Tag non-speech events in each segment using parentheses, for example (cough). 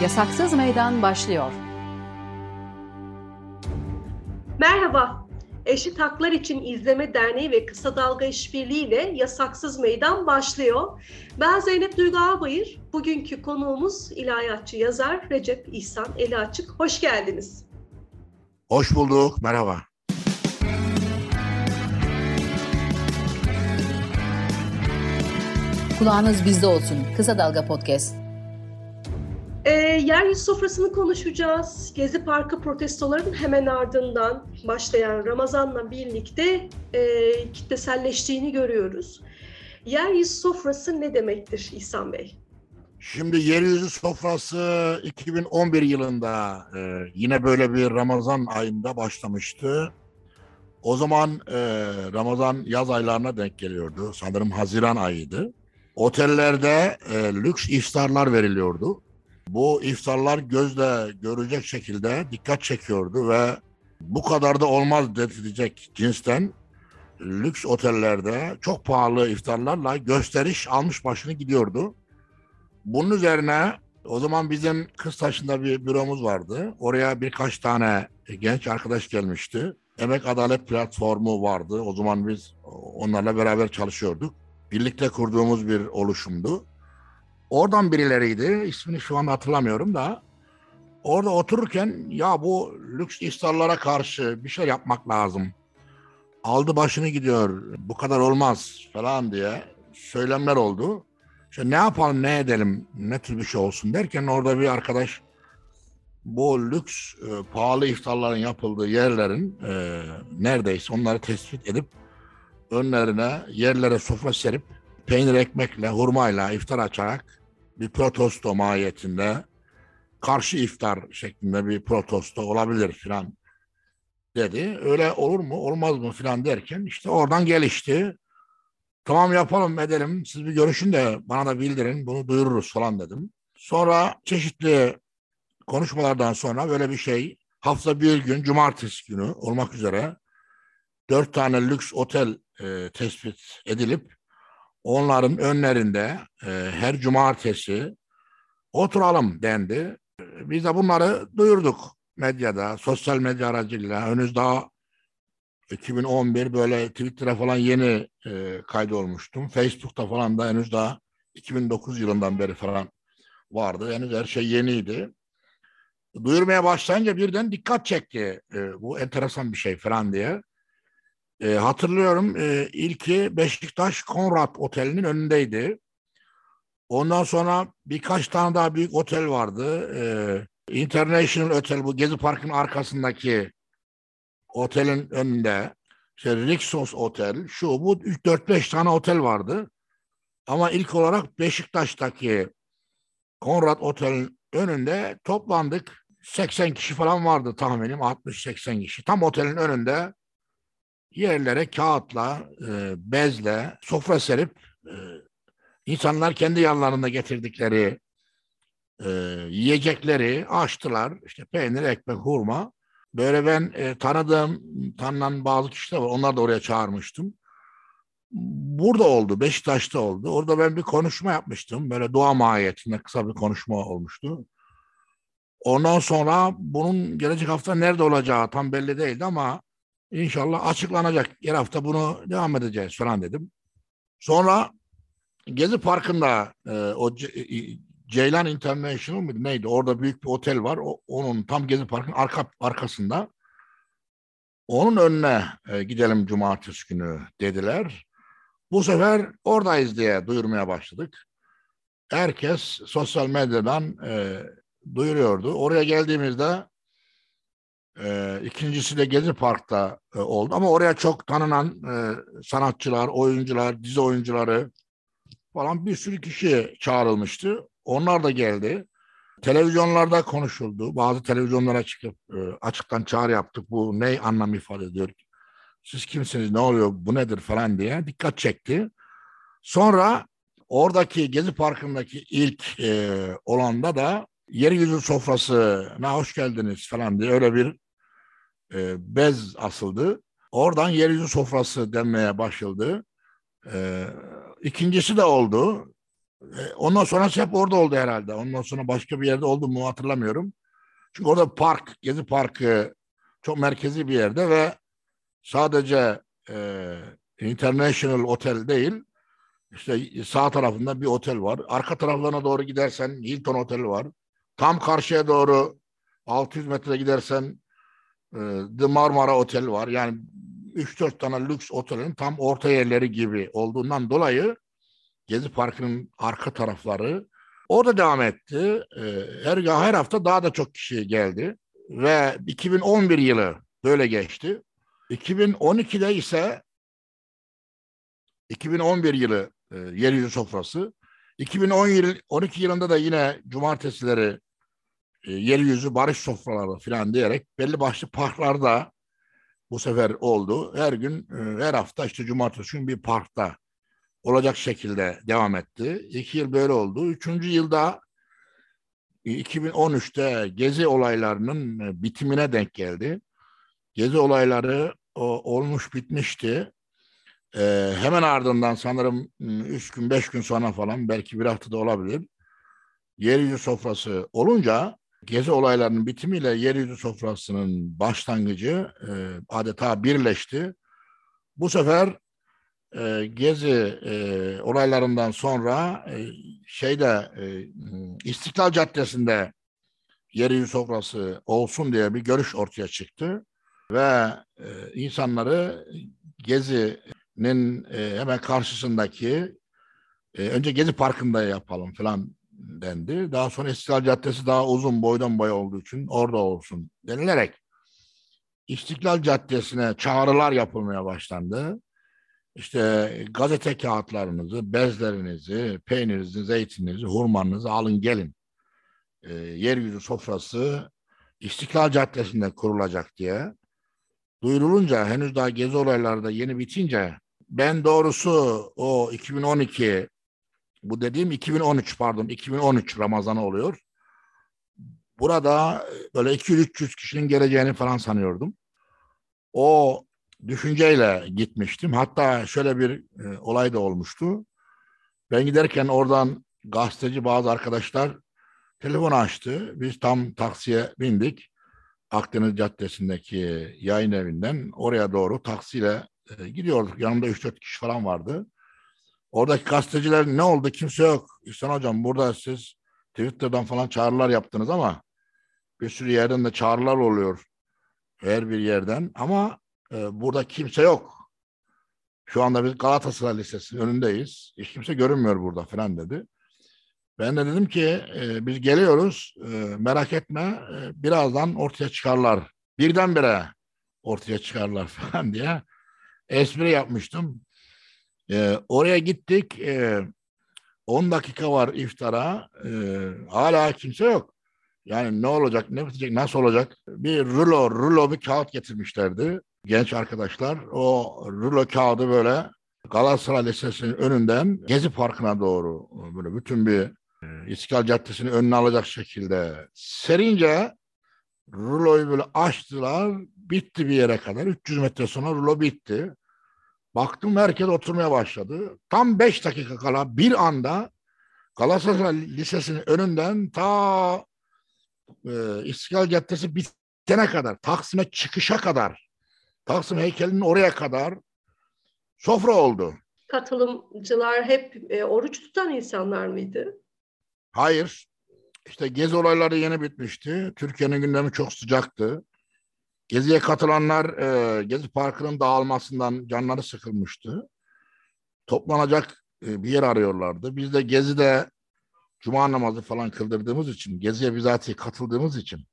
Yasaksız Meydan başlıyor. Merhaba, Eşit Haklar İçin İzleme Derneği ve Kısa Dalga İşbirliği ile Yasaksız Meydan başlıyor. Ben Zeynep Duygu Ağbayır, bugünkü konuğumuz ilahiyatçı yazar Recep İhsan Eli Açık. Hoş geldiniz. Hoş bulduk, merhaba. Kulağınız bizde olsun. Kısa Dalga Podcast. E, yeryüzü sofrasını konuşacağız. Gezi Parkı protestolarının hemen ardından başlayan Ramazan'la birlikte e, kitleselleştiğini görüyoruz. Yeryüzü sofrası ne demektir İhsan Bey? Şimdi yeryüzü sofrası 2011 yılında e, yine böyle bir Ramazan ayında başlamıştı. O zaman e, Ramazan yaz aylarına denk geliyordu. Sanırım Haziran ayıydı. Otellerde e, lüks iftarlar veriliyordu. Bu iftarlar gözle görecek şekilde dikkat çekiyordu ve bu kadar da olmaz dedilecek cinsten lüks otellerde çok pahalı iftarlarla gösteriş almış başını gidiyordu. Bunun üzerine o zaman bizim Kıztaşı'nda bir büromuz vardı. Oraya birkaç tane genç arkadaş gelmişti. Emek Adalet Platformu vardı. O zaman biz onlarla beraber çalışıyorduk. Birlikte kurduğumuz bir oluşumdu. Oradan birileriydi. İsmini şu an hatırlamıyorum da. Orada otururken ya bu lüks iftarlara karşı bir şey yapmak lazım. Aldı başını gidiyor. Bu kadar olmaz falan diye söylemler oldu. İşte ne yapalım ne edelim ne tür bir şey olsun derken orada bir arkadaş bu lüks e, pahalı iftarların yapıldığı yerlerin e, neredeyse onları tespit edip önlerine yerlere sofra serip peynir ekmekle hurmayla iftar açarak bir protesto mahiyetinde karşı iftar şeklinde bir protesto olabilir filan dedi. Öyle olur mu olmaz mı filan derken işte oradan gelişti. Tamam yapalım edelim siz bir görüşün de bana da bildirin bunu duyururuz falan dedim. Sonra çeşitli konuşmalardan sonra böyle bir şey hafta bir gün cumartesi günü olmak üzere dört tane lüks otel e, tespit edilip onların önlerinde e, her cumartesi oturalım dendi. Biz de bunları duyurduk medyada, sosyal medya aracılığıyla. Henüz daha 2011 böyle Twitter'a falan yeni e, kaydolmuştum. Facebook'ta falan da henüz daha 2009 yılından beri falan vardı. Henüz her şey yeniydi. Duyurmaya başlayınca birden dikkat çekti. E, bu enteresan bir şey falan diye. E, hatırlıyorum e, ilki Beşiktaş Konrad Oteli'nin önündeydi. Ondan sonra birkaç tane daha büyük otel vardı. E, International Otel bu Gezi Parkı'nın arkasındaki otelin önünde. İşte Rixos Otel, şu bu 4-5 tane otel vardı. Ama ilk olarak Beşiktaş'taki Konrad Otel'in önünde toplandık. 80 kişi falan vardı tahminim 60-80 kişi. Tam otelin önünde yerlere kağıtla, e, bezle, sofra serip e, insanlar kendi yanlarında getirdikleri e, yiyecekleri açtılar. İşte peynir, ekmek, hurma. Böyle ben e, tanıdığım, tanınan bazı kişiler var. Onlar da oraya çağırmıştım. Burada oldu, Beşiktaş'ta oldu. Orada ben bir konuşma yapmıştım. Böyle dua mahiyetinde kısa bir konuşma olmuştu. Ondan sonra bunun gelecek hafta nerede olacağı tam belli değildi ama İnşallah açıklanacak. Her hafta bunu devam edeceğiz falan dedim. Sonra Gezi Parkı'nda e, o C- Ceylan International mıydı neydi? Orada büyük bir otel var. O, onun tam Gezi Parkı'nın arka, arkasında. Onun önüne e, gidelim cumartesi günü dediler. Bu sefer oradayız diye duyurmaya başladık. Herkes sosyal medyadan e, duyuruyordu. Oraya geldiğimizde e, ikincisi de Gezi Park'ta e, oldu. Ama oraya çok tanınan e, sanatçılar, oyuncular, dizi oyuncuları falan bir sürü kişi çağrılmıştı. Onlar da geldi. Televizyonlarda konuşuldu. Bazı televizyonlara çıkıp e, açıktan çağrı yaptık. Bu ne anlam ifade ediyor? Siz kimsiniz, ne oluyor, bu nedir falan diye dikkat çekti. Sonra oradaki Gezi Parkı'ndaki ilk e, olanda da yeryüzü sofrasına hoş geldiniz falan diye öyle bir e, bez asıldı. Oradan yeryüzü sofrası denmeye başladı. E, ikincisi de oldu. E, ondan sonra hep orada oldu herhalde. Ondan sonra başka bir yerde oldu mu hatırlamıyorum. Çünkü orada park, Gezi Parkı çok merkezi bir yerde ve sadece e, International Otel değil, işte sağ tarafında bir otel var. Arka taraflarına doğru gidersen Hilton Oteli var. Tam karşıya doğru 600 metre gidersen e, The Marmara Otel var. Yani 3-4 tane lüks otelin tam orta yerleri gibi olduğundan dolayı Gezi Parkı'nın arka tarafları orada devam etti. E, her, her hafta daha da çok kişi geldi. Ve 2011 yılı böyle geçti. 2012'de ise 2011 yılı e, yeryüzü sofrası. 2012 yılında da yine cumartesileri e, yeryüzü barış sofraları falan diyerek belli başlı parklarda bu sefer oldu. Her gün, e, her hafta işte cumartesi gün bir parkta olacak şekilde devam etti. İki yıl böyle oldu. Üçüncü yılda 2013'te Gezi olaylarının e, bitimine denk geldi. Gezi olayları olmuş bitmişti. Ee, hemen ardından sanırım üç gün beş gün sonra falan belki bir haftada olabilir. Yeryüzü sofrası olunca Gezi olaylarının bitimiyle yeryüzü sofrasının başlangıcı e, adeta birleşti. Bu sefer e, Gezi e, olaylarından sonra e, şeyde e, İstiklal Caddesi'nde yeryüzü sofrası olsun diye bir görüş ortaya çıktı ve e, insanları Gezi'nin e, hemen karşısındaki e, önce Gezi Parkı'nda yapalım falan dendi. Daha sonra İstiklal Caddesi daha uzun boydan boya olduğu için orada olsun denilerek İstiklal Caddesi'ne çağrılar yapılmaya başlandı. İşte gazete kağıtlarınızı, bezlerinizi, peynirinizi, zeytininizi, hurmanızı alın gelin. E, yeryüzü sofrası İstiklal Caddesi'nde kurulacak diye duyurulunca henüz daha gezi olayları da yeni bitince ben doğrusu o 2012 bu dediğim 2013 pardon 2013 Ramazanı oluyor. Burada böyle 200-300 kişinin geleceğini falan sanıyordum. O düşünceyle gitmiştim. Hatta şöyle bir e, olay da olmuştu. Ben giderken oradan gazeteci bazı arkadaşlar telefon açtı. Biz tam taksiye bindik. Akdeniz Caddesi'ndeki yayın evinden oraya doğru taksiyle e, gidiyorduk. Yanımda 3-4 kişi falan vardı. Oradaki gazeteciler ne oldu kimse yok. İhsan Hocam burada siz Twitter'dan falan çağrılar yaptınız ama bir sürü yerden de çağrılar oluyor. Her bir yerden ama e, burada kimse yok. Şu anda biz Galatasaray Lisesi'nin önündeyiz. Hiç kimse görünmüyor burada falan dedi. Ben de dedim ki e, biz geliyoruz e, merak etme e, birazdan ortaya çıkarlar. Birdenbire ortaya çıkarlar (laughs) falan diye espri yapmıştım. E, oraya gittik. E, 10 dakika var iftara. E, hala kimse yok. Yani ne olacak, ne bitecek, nasıl olacak? Bir rulo, rulo bir kağıt getirmişlerdi genç arkadaşlar. O rulo kağıdı böyle Galatasaray Lisesi'nin önünden Gezi Parkı'na doğru böyle bütün bir e, İstiklal Caddesi'ni önüne alacak şekilde serince ruloyu böyle açtılar. Bitti bir yere kadar. 300 metre sonra rulo bitti. Baktım herkes oturmaya başladı. Tam 5 dakika kala bir anda Galatasaray Lisesi'nin önünden ta e, İstiklal Caddesi bitene kadar, Taksim'e çıkışa kadar, Taksim heykelinin oraya kadar sofra oldu. Katılımcılar hep e, oruç tutan insanlar mıydı? Hayır. İşte gezi olayları yeni bitmişti. Türkiye'nin gündemi çok sıcaktı. Geziye katılanlar e, Gezi Parkı'nın dağılmasından canları sıkılmıştı. Toplanacak e, bir yer arıyorlardı. Biz de Gezi'de Cuma namazı falan kıldırdığımız için, Gezi'ye bizatihi katıldığımız için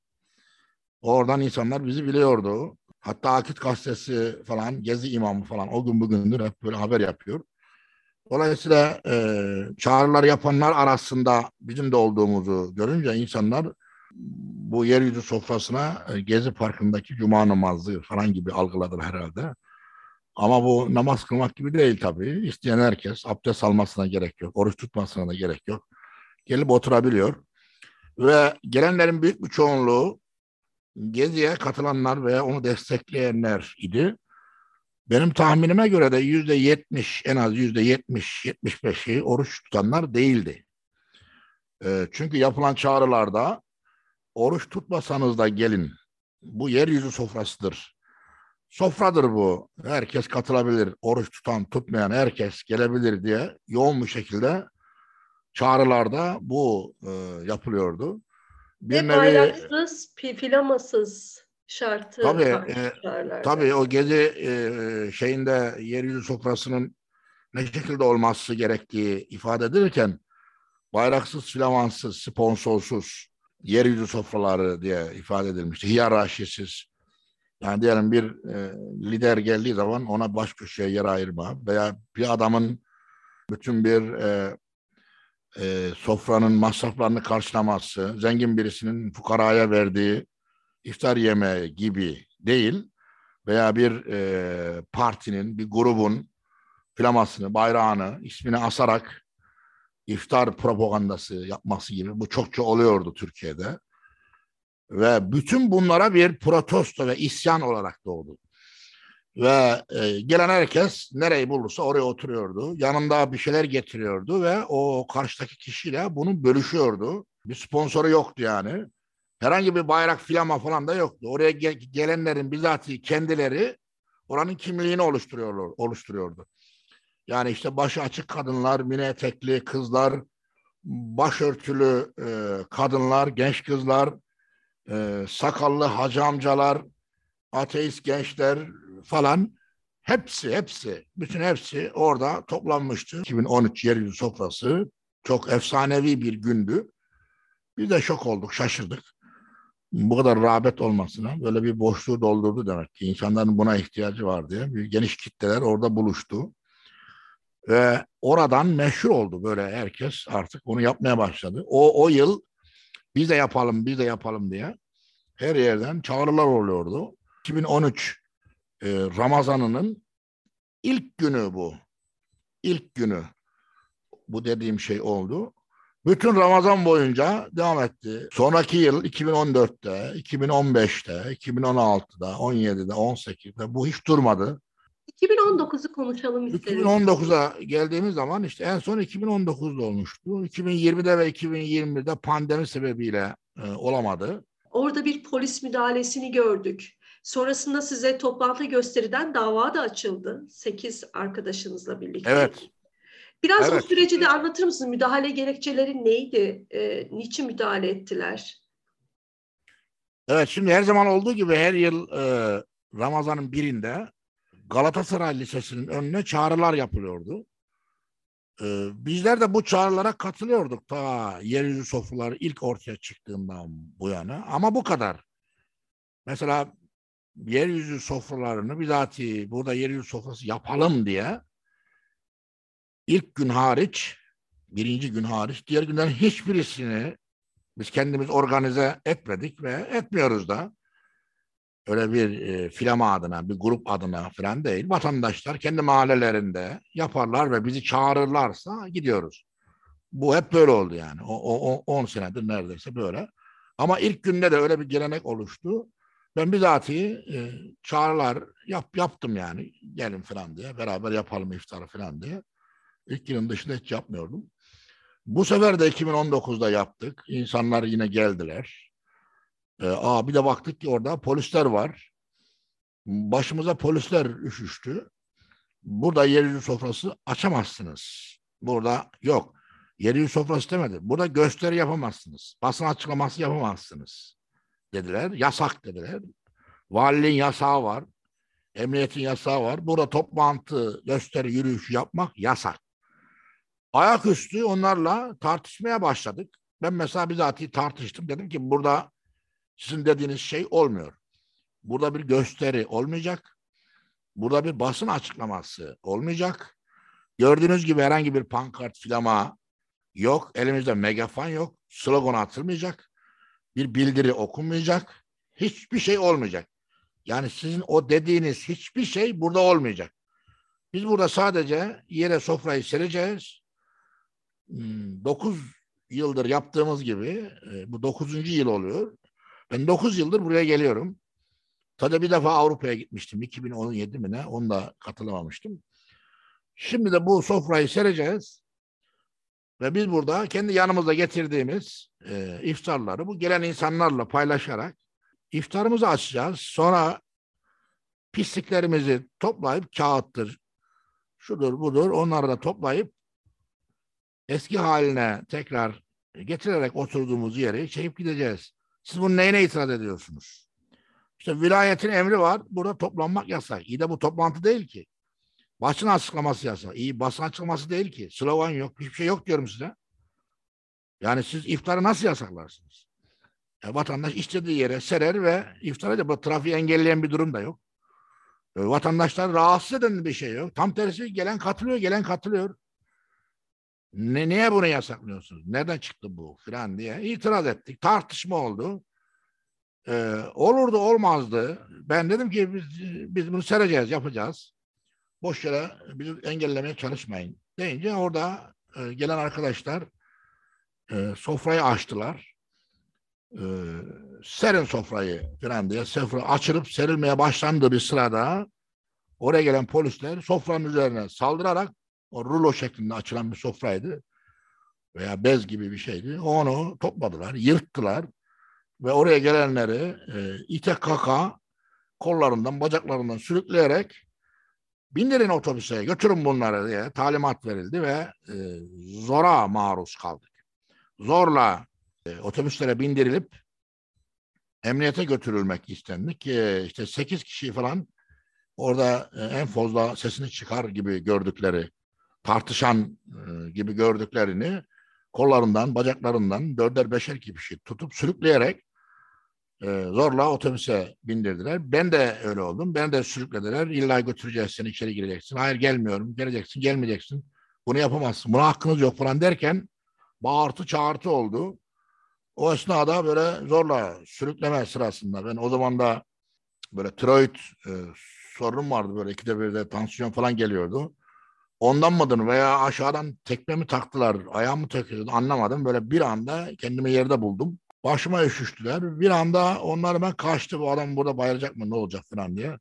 oradan insanlar bizi biliyordu. Hatta Akit Gazetesi falan, Gezi imamı falan o gün bugündür hep böyle haber yapıyor. Dolayısıyla e, çağrılar yapanlar arasında bizim de olduğumuzu görünce insanlar bu yeryüzü sofrasına e, Gezi Parkı'ndaki cuma namazı falan gibi algıladılar herhalde. Ama bu namaz kılmak gibi değil tabii. İsteyen herkes abdest almasına gerek yok, oruç tutmasına da gerek yok. Gelip oturabiliyor. Ve gelenlerin büyük bir çoğunluğu Gezi'ye katılanlar veya onu destekleyenler idi. Benim tahminime göre de yüzde yetmiş, en az yüzde yetmiş, yetmiş beşi oruç tutanlar değildi. E, çünkü yapılan çağrılarda oruç tutmasanız da gelin. Bu yeryüzü sofrasıdır. Sofradır bu. Herkes katılabilir. Oruç tutan, tutmayan herkes gelebilir diye yoğun bir şekilde çağrılarda bu e, yapılıyordu. Bir Ve nevi, bayraksız, filamasız şartı tabii, e, tabii o gezi e, şeyinde yeryüzü sofrasının ne şekilde olması gerektiği ifade edilirken bayraksız, filamansız, sponsorsuz yeryüzü sofraları diye ifade edilmişti. Hiyerarşisiz. Yani diyelim bir e, lider geldiği zaman ona baş köşeye yer ayırma veya bir adamın bütün bir e, e, sofranın masraflarını karşılaması, zengin birisinin fukaraya verdiği iftar yemeği gibi değil veya bir e, partinin, bir grubun flamasını, bayrağını, ismini asarak iftar propagandası yapması gibi bu çokça oluyordu Türkiye'de. Ve bütün bunlara bir protesto ve isyan olarak doğdu. Ve e, gelen herkes nereyi bulursa oraya oturuyordu. Yanında bir şeyler getiriyordu ve o karşıdaki kişiyle bunu bölüşüyordu. Bir sponsoru yoktu yani. Herhangi bir bayrak filama falan da yoktu. Oraya gel- gelenlerin bizatihi kendileri oranın kimliğini oluşturuyorlar, oluşturuyordu. Yani işte başı açık kadınlar, mini etekli kızlar, başörtülü e, kadınlar, genç kızlar, e, sakallı hacı amcalar, ateist gençler falan hepsi hepsi bütün hepsi orada toplanmıştı. 2013 yeryüzü sofrası çok efsanevi bir gündü. Biz de şok olduk, şaşırdık. Bu kadar rağbet olmasına böyle bir boşluğu doldurdu demek ki. insanların buna ihtiyacı var diye. Bir geniş kitleler orada buluştu. Ve oradan meşhur oldu böyle herkes artık bunu yapmaya başladı. O, o yıl biz de yapalım, biz de yapalım diye her yerden çağrılar oluyordu. 2013 e, Ramazan'ının ilk günü bu. İlk günü bu dediğim şey oldu. Bütün Ramazan boyunca devam etti. Sonraki yıl 2014'te, 2015'te, 2016'da, 17'de, 18'de bu hiç durmadı. 2019'u konuşalım istedim. 2019'a geldiğimiz zaman işte en son 2019'da olmuştu. 2020'de ve 2021'de pandemi sebebiyle e, olamadı. Orada bir polis müdahalesini gördük. Sonrasında size toplantı gösteriden dava da açıldı. Sekiz arkadaşınızla birlikte. Evet. Biraz evet. o süreci de anlatır mısın? Müdahale gerekçeleri neydi? E, niçin müdahale ettiler? Evet şimdi her zaman olduğu gibi her yıl e, Ramazan'ın birinde Galatasaray Lisesi'nin önüne çağrılar yapılıyordu. Ee, bizler de bu çağrılara katılıyorduk ta yeryüzü sofraları ilk ortaya çıktığından bu yana. Ama bu kadar. Mesela yeryüzü sofralarını bizatihi burada yeryüzü sofrası yapalım diye ilk gün hariç, birinci gün hariç, diğer günlerin hiçbirisini biz kendimiz organize etmedik ve etmiyoruz da öyle bir e, filama adına, bir grup adına falan değil. Vatandaşlar kendi mahallelerinde yaparlar ve bizi çağırırlarsa gidiyoruz. Bu hep böyle oldu yani. O 10 senedir neredeyse böyle. Ama ilk günde de öyle bir gelenek oluştu. Ben bizatihi e, çağrılar yap, yaptım yani. Gelin falan diye. Beraber yapalım iftarı falan diye. İlk günün dışında hiç yapmıyordum. Bu sefer de 2019'da yaptık. İnsanlar yine geldiler. E, aa bir de baktık ki orada polisler var. Başımıza polisler üşüştü. Burada yeryüzü sofrası açamazsınız. Burada yok. Yeryüzü sofrası demedi. Burada gösteri yapamazsınız. Basın açıklaması yapamazsınız. Dediler. Yasak dediler. Valiliğin yasağı var. Emniyetin yasağı var. Burada toplantı, gösteri, yürüyüş yapmak yasak. Ayaküstü onlarla tartışmaya başladık. Ben mesela bizatihi tartıştım. Dedim ki burada sizin dediğiniz şey olmuyor. Burada bir gösteri olmayacak. Burada bir basın açıklaması olmayacak. Gördüğünüz gibi herhangi bir pankart, filama yok. Elimizde megafon yok. Slogan atılmayacak. Bir bildiri okunmayacak. Hiçbir şey olmayacak. Yani sizin o dediğiniz hiçbir şey burada olmayacak. Biz burada sadece yere sofrayı sereceğiz. Hmm, dokuz yıldır yaptığımız gibi e, bu dokuzuncu yıl oluyor. Ben 9 yıldır buraya geliyorum. Tabii bir defa Avrupa'ya gitmiştim. 2017 mi ne? Onda katılamamıştım. Şimdi de bu sofrayı sereceğiz. Ve biz burada kendi yanımızda getirdiğimiz e, iftarları bu gelen insanlarla paylaşarak iftarımızı açacağız. Sonra pisliklerimizi toplayıp kağıttır, şudur budur onları da toplayıp eski haline tekrar getirerek oturduğumuz yere çekip gideceğiz. Siz bunun neyine itiraz ediyorsunuz? İşte vilayetin emri var. Burada toplanmak yasak. İyi de bu toplantı değil ki. Basın açıklaması yasak. İyi basın açıklaması değil ki. Slogan yok. Hiçbir şey yok diyorum size. Yani siz iftarı nasıl yasaklarsınız? E, vatandaş istediği yere serer ve iftar eder. Bu trafiği engelleyen bir durum da yok. E, vatandaşlar rahatsız eden bir şey yok. Tam tersi gelen katılıyor, gelen katılıyor. Ne, niye bunu yasaklıyorsunuz? Nereden çıktı bu filan diye itiraz ettik. Tartışma oldu. Ee, olurdu olmazdı. Ben dedim ki biz, biz bunu sereceğiz, yapacağız. Boş yere bizi engellemeye çalışmayın deyince orada e, gelen arkadaşlar e, sofrayı açtılar. E, serin sofrayı falan diye sofra açılıp serilmeye başlandığı bir sırada oraya gelen polisler sofranın üzerine saldırarak o rulo şeklinde açılan bir sofraydı veya bez gibi bir şeydi. Onu topladılar, yırttılar ve oraya gelenleri e, ite kaka kollarından, bacaklarından sürükleyerek bindirin otobüse, götürün bunları diye talimat verildi ve e, zora maruz kaldık. Zorla e, otobüslere bindirilip emniyete götürülmek istendi ki işte sekiz kişi falan orada e, en fazla sesini çıkar gibi gördükleri, tartışan e, gibi gördüklerini kollarından, bacaklarından dörder beşer kişi tutup sürükleyerek e, zorla otobüse bindirdiler. Ben de öyle oldum. Ben de sürüklediler. İlla götüreceğiz seni içeri gireceksin. Hayır gelmiyorum. Geleceksin, gelmeyeceksin. Bunu yapamazsın. Buna hakkınız yok falan derken bağırtı çağırtı oldu. O esnada böyle zorla sürükleme sırasında ben o zaman da böyle tiroid e, sorunum vardı böyle ikide bir de tansiyon falan geliyordu. Ondan mıdır veya aşağıdan tekme mi taktılar, ayağım mı takıyordu anlamadım. Böyle bir anda kendimi yerde buldum. Başıma üşüştüler. Bir anda onlar ben kaçtı bu adam burada bayılacak mı ne olacak falan diye.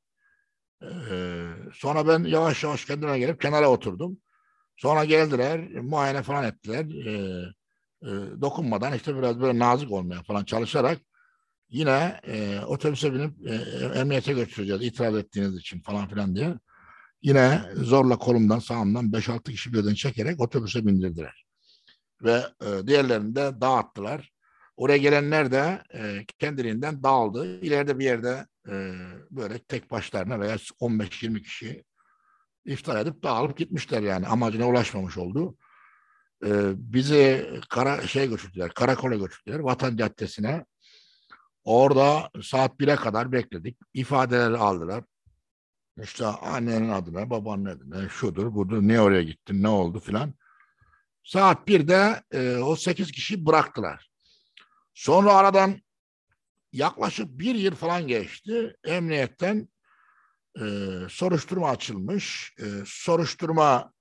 Ee, sonra ben yavaş yavaş kendime gelip kenara oturdum. Sonra geldiler, muayene falan ettiler. Ee, e, dokunmadan işte biraz böyle nazik olmaya falan çalışarak yine e, otobüse binip e, emniyete götüreceğiz itiraz ettiğiniz için falan filan diye. Yine zorla kolumdan sağımdan 5-6 kişi birden çekerek otobüse bindirdiler. Ve e, diğerlerini de dağıttılar. Oraya gelenler de e, kendiliğinden dağıldı. İleride bir yerde e, böyle tek başlarına veya 15-20 kişi iftar edip dağılıp gitmişler yani. Amacına ulaşmamış oldu. E, bizi kara şey götürdüler, karakola götürdüler, Vatan Caddesi'ne. Orada saat 1'e kadar bekledik. İfadeleri aldılar. İşte annenin adına, babanın adına, şudur, budur, ne oraya gittin, ne oldu filan. Saat 1'de e, o 8 kişi bıraktılar. Sonra aradan yaklaşık bir yıl falan geçti. Emniyetten e, soruşturma açılmış. E, soruşturma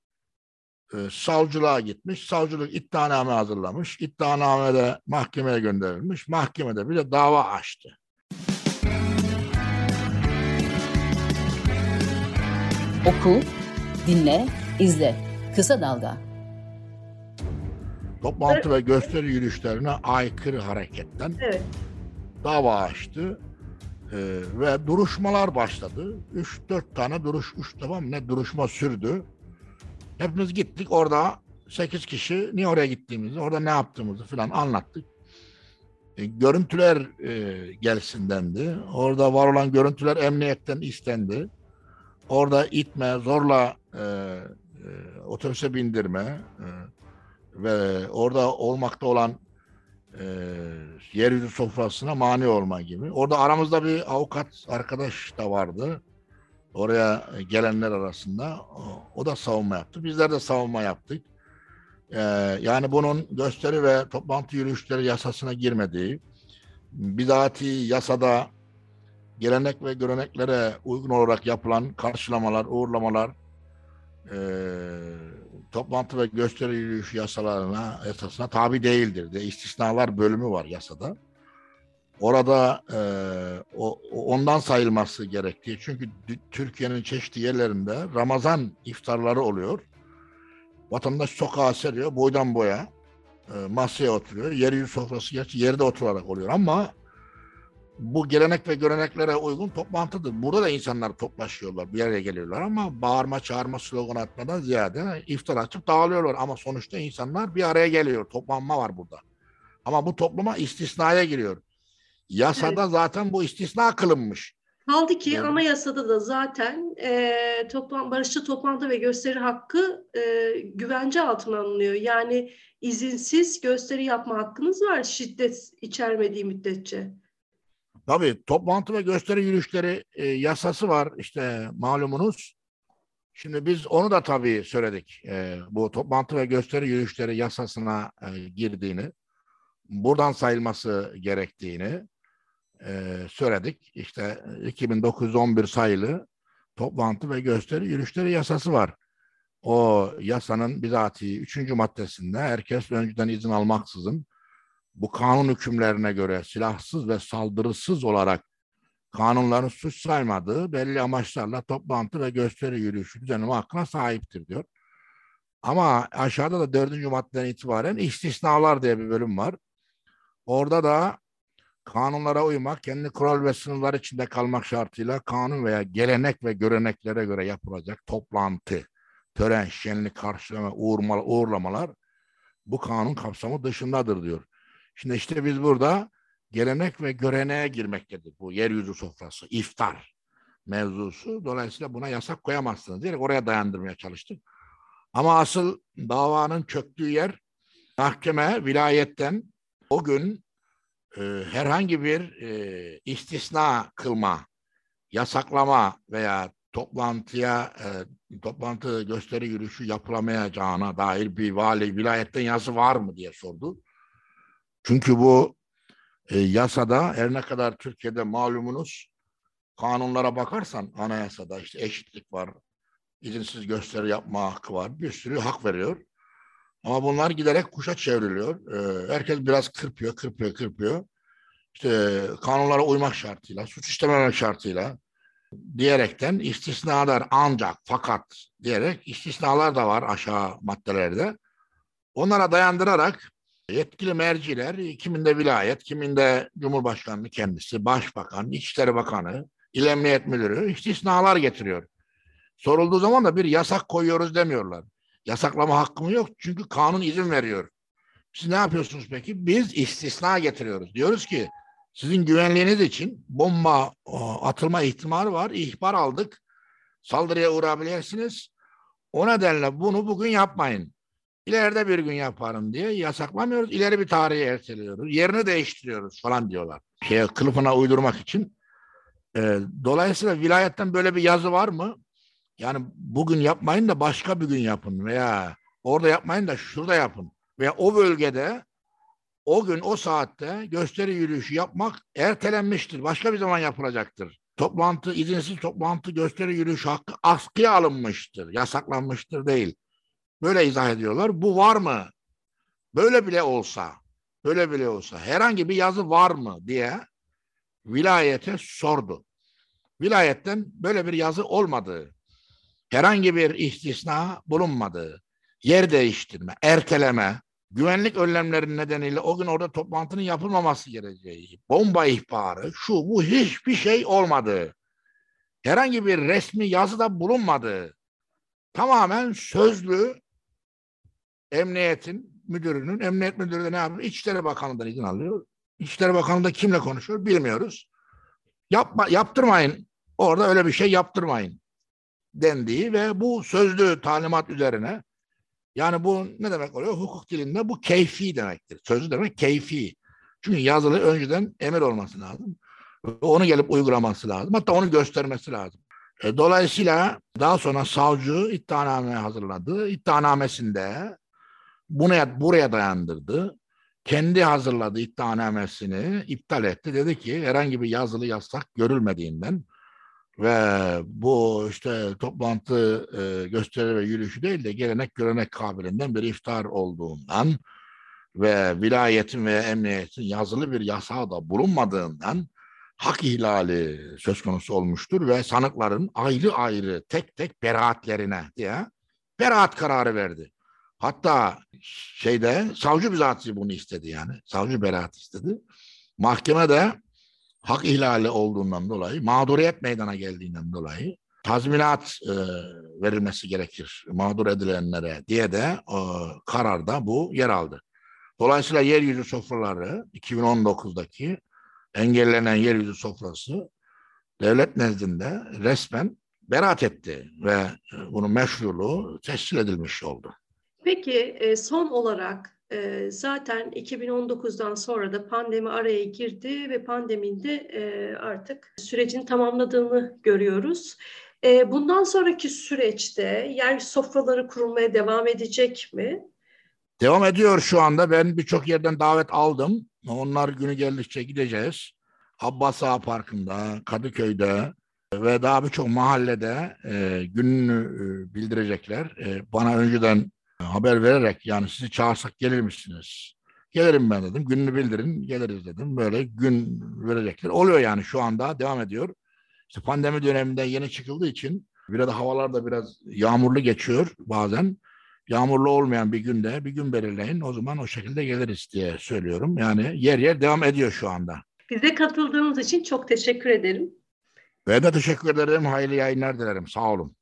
e, savcılığa gitmiş. Savcılık iddianame hazırlamış. İddianame mahkemeye gönderilmiş. Mahkemede bir de dava açtı. Oku, dinle, izle. Kısa Dalga. Toplantı ve gösteri yürüyüşlerine aykırı hareketten Evet. dava açtı. Ee, ve duruşmalar başladı. 3-4 tane duruş, 3 tamam ne duruşma sürdü. Hepimiz gittik orada 8 kişi niye oraya gittiğimizi, orada ne yaptığımızı falan anlattık. E, görüntüler e, gelsin dendi. Orada var olan görüntüler emniyetten istendi. Orada itme, zorla e, e, otobüse bindirme e, ve orada olmakta olan e, yeryüzü sofrasına mani olma gibi. Orada aramızda bir avukat arkadaş da vardı. Oraya gelenler arasında. O, da savunma yaptı. Bizler de savunma yaptık. E, yani bunun gösteri ve toplantı yürüyüşleri yasasına girmediği, bizatihi yasada gelenek ve göreneklere uygun olarak yapılan karşılamalar, uğurlamalar, e, toplantı ve gösteri yürüyüş yasalarına esasına tabi değildir de istisnalar bölümü var yasada. Orada e, o, ondan sayılması gerektiği çünkü Türkiye'nin çeşitli yerlerinde Ramazan iftarları oluyor. Vatandaş sokağa seriyor boydan boya. E, masaya oturuyor. Yeryüzü sofrası gerçi yerde oturarak oluyor ama bu gelenek ve göreneklere uygun toplantıdır. Burada da insanlar toplaşıyorlar, bir araya geliyorlar ama bağırma, çağırma, slogan atmadan ziyade iftar açıp dağılıyorlar. Ama sonuçta insanlar bir araya geliyor, toplanma var burada. Ama bu topluma istisnaya giriyor. Yasada evet. zaten bu istisna kılınmış. Kaldı ki evet. anayasada da zaten e, toplam, barışçı toplantı ve gösteri hakkı e, güvence altına alınıyor. Yani izinsiz gösteri yapma hakkınız var şiddet içermediği müddetçe. Tabii toplantı ve gösteri yürüyüşleri e, yasası var işte malumunuz. Şimdi biz onu da tabii söyledik. E, bu toplantı ve gösteri yürüyüşleri yasasına e, girdiğini, buradan sayılması gerektiğini e, söyledik. İşte 2911 sayılı toplantı ve gösteri yürüyüşleri yasası var. O yasanın bizatihi üçüncü maddesinde herkes önceden izin almaksızın bu kanun hükümlerine göre silahsız ve saldırısız olarak kanunların suç saymadığı belli amaçlarla toplantı ve gösteri yürüyüşü düzenleme hakkına sahiptir diyor. Ama aşağıda da dördüncü maddeden itibaren istisnalar diye bir bölüm var. Orada da kanunlara uymak, kendi kural ve sınırlar içinde kalmak şartıyla kanun veya gelenek ve göreneklere göre yapılacak toplantı, tören, şenlik, karşılama, uğurma, uğurlamalar bu kanun kapsamı dışındadır diyor. Şimdi işte biz burada gelenek ve göreneğe girmektedir bu yeryüzü sofrası, iftar mevzusu. Dolayısıyla buna yasak koyamazsınız diyerek oraya dayandırmaya çalıştık. Ama asıl davanın çöktüğü yer mahkeme vilayetten o gün e, herhangi bir e, istisna kılma, yasaklama veya toplantıya e, toplantı gösteri yürüyüşü yapılamayacağına dair bir vali vilayetten yazı var mı diye sordu. Çünkü bu e, yasada her ne kadar Türkiye'de malumunuz kanunlara bakarsan anayasada işte eşitlik var, izinsiz gösteri yapma hakkı var, bir sürü hak veriyor. Ama bunlar giderek kuşa çevriliyor. E, herkes biraz kırpıyor, kırpıyor, kırpıyor. İşte kanunlara uymak şartıyla, suç işlememek şartıyla diyerekten istisnalar ancak fakat diyerek istisnalar da var aşağı maddelerde. Onlara dayandırarak Yetkili merciler kiminde vilayet, kiminde Cumhurbaşkanlığı kendisi, Başbakan, İçişleri Bakanı, İl Emniyet Müdürü istisnalar getiriyor. Sorulduğu zaman da bir yasak koyuyoruz demiyorlar. Yasaklama hakkım yok çünkü kanun izin veriyor. Siz ne yapıyorsunuz peki? Biz istisna getiriyoruz. Diyoruz ki sizin güvenliğiniz için bomba atılma ihtimali var. İhbar aldık. Saldırıya uğrayabilirsiniz. O nedenle bunu bugün yapmayın. İleride bir gün yaparım diye yasaklamıyoruz. İleri bir tarihi erteliyoruz. Yerini değiştiriyoruz falan diyorlar. Şey, kılıfına uydurmak için. E, dolayısıyla vilayetten böyle bir yazı var mı? Yani bugün yapmayın da başka bir gün yapın veya orada yapmayın da şurada yapın. Veya o bölgede o gün o saatte gösteri yürüyüşü yapmak ertelenmiştir. Başka bir zaman yapılacaktır. Toplantı, izinsiz toplantı, gösteri yürüyüşü hakkı askıya alınmıştır. Yasaklanmıştır değil. Böyle izah ediyorlar. Bu var mı? Böyle bile olsa, böyle bile olsa herhangi bir yazı var mı diye vilayete sordu. Vilayetten böyle bir yazı olmadığı, herhangi bir istisna bulunmadığı, yer değiştirme, erteleme, güvenlik önlemleri nedeniyle o gün orada toplantının yapılmaması gerekeceği, bomba ihbarı, şu bu hiçbir şey olmadı. Herhangi bir resmi yazı da bulunmadı. Tamamen sözlü emniyetin müdürünün, emniyet müdürü de ne yapıyor? İçişleri Bakanlığı'ndan izin alıyor. İçişleri Bakanlığı da kimle konuşuyor bilmiyoruz. Yapma, yaptırmayın. Orada öyle bir şey yaptırmayın dendiği ve bu sözlü talimat üzerine yani bu ne demek oluyor? Hukuk dilinde bu keyfi demektir. Sözlü demek keyfi. Çünkü yazılı önceden emir olması lazım. Onu gelip uygulaması lazım. Hatta onu göstermesi lazım. E, dolayısıyla daha sonra savcı iddianame hazırladı. İddianamesinde Buna, buraya dayandırdı. Kendi hazırladığı iddianamesini iptal etti. Dedi ki herhangi bir yazılı yasak görülmediğinden ve bu işte toplantı e, gösteri ve yürüyüşü değil de gelenek görenek kabilinden bir iftar olduğundan ve vilayetin veya emniyetin yazılı bir yasağı da bulunmadığından hak ihlali söz konusu olmuştur ve sanıkların ayrı ayrı tek tek beraatlerine diye beraat kararı verdi. Hatta şeyde savcı bizatihi bunu istedi yani. Savcı beraat istedi. Mahkemede hak ihlali olduğundan dolayı, mağduriyet meydana geldiğinden dolayı tazminat e, verilmesi gerekir mağdur edilenlere diye de e, kararda bu yer aldı. Dolayısıyla yeryüzü sofraları 2019'daki engellenen yeryüzü sofrası devlet nezdinde resmen beraat etti ve bunun meşruluğu tescil edilmiş oldu. Peki e, son olarak e, zaten 2019'dan sonra da pandemi araya girdi ve pandeminde artık sürecin tamamladığını görüyoruz. Bundan sonraki süreçte yer sofraları kurulmaya devam edecek mi? Devam ediyor şu anda. Ben birçok yerden davet aldım. Onlar günü geldikçe gideceğiz. Abbas Ağa Parkı'nda, Kadıköy'de ve daha birçok mahallede e, gününü e, bildirecekler. E, bana önceden haber vererek yani sizi çağırsak gelir misiniz? Gelirim ben dedim. Gününü bildirin, geliriz dedim. Böyle gün verecekler. Oluyor yani şu anda devam ediyor. İşte pandemi döneminde yeni çıkıldığı için biraz havalar da biraz yağmurlu geçiyor bazen. Yağmurlu olmayan bir günde bir gün belirleyin. O zaman o şekilde geliriz diye söylüyorum. Yani yer yer devam ediyor şu anda. Bize katıldığınız için çok teşekkür ederim. Ben de teşekkür ederim. Hayırlı yayınlar dilerim. Sağ olun.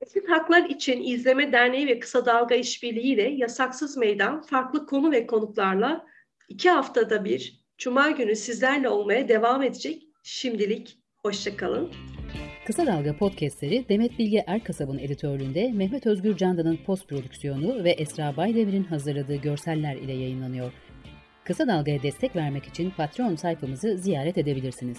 Eşit Haklar İçin İzleme Derneği ve Kısa Dalga İşbirliği ile Yasaksız Meydan farklı konu ve konuklarla iki haftada bir Cuma günü sizlerle olmaya devam edecek. Şimdilik hoşçakalın. Kısa Dalga podcastleri Demet Bilge Erkasab'ın editörlüğünde Mehmet Özgür Candan'ın post prodüksiyonu ve Esra Baydemir'in hazırladığı görseller ile yayınlanıyor. Kısa Dalga'ya destek vermek için Patreon sayfamızı ziyaret edebilirsiniz.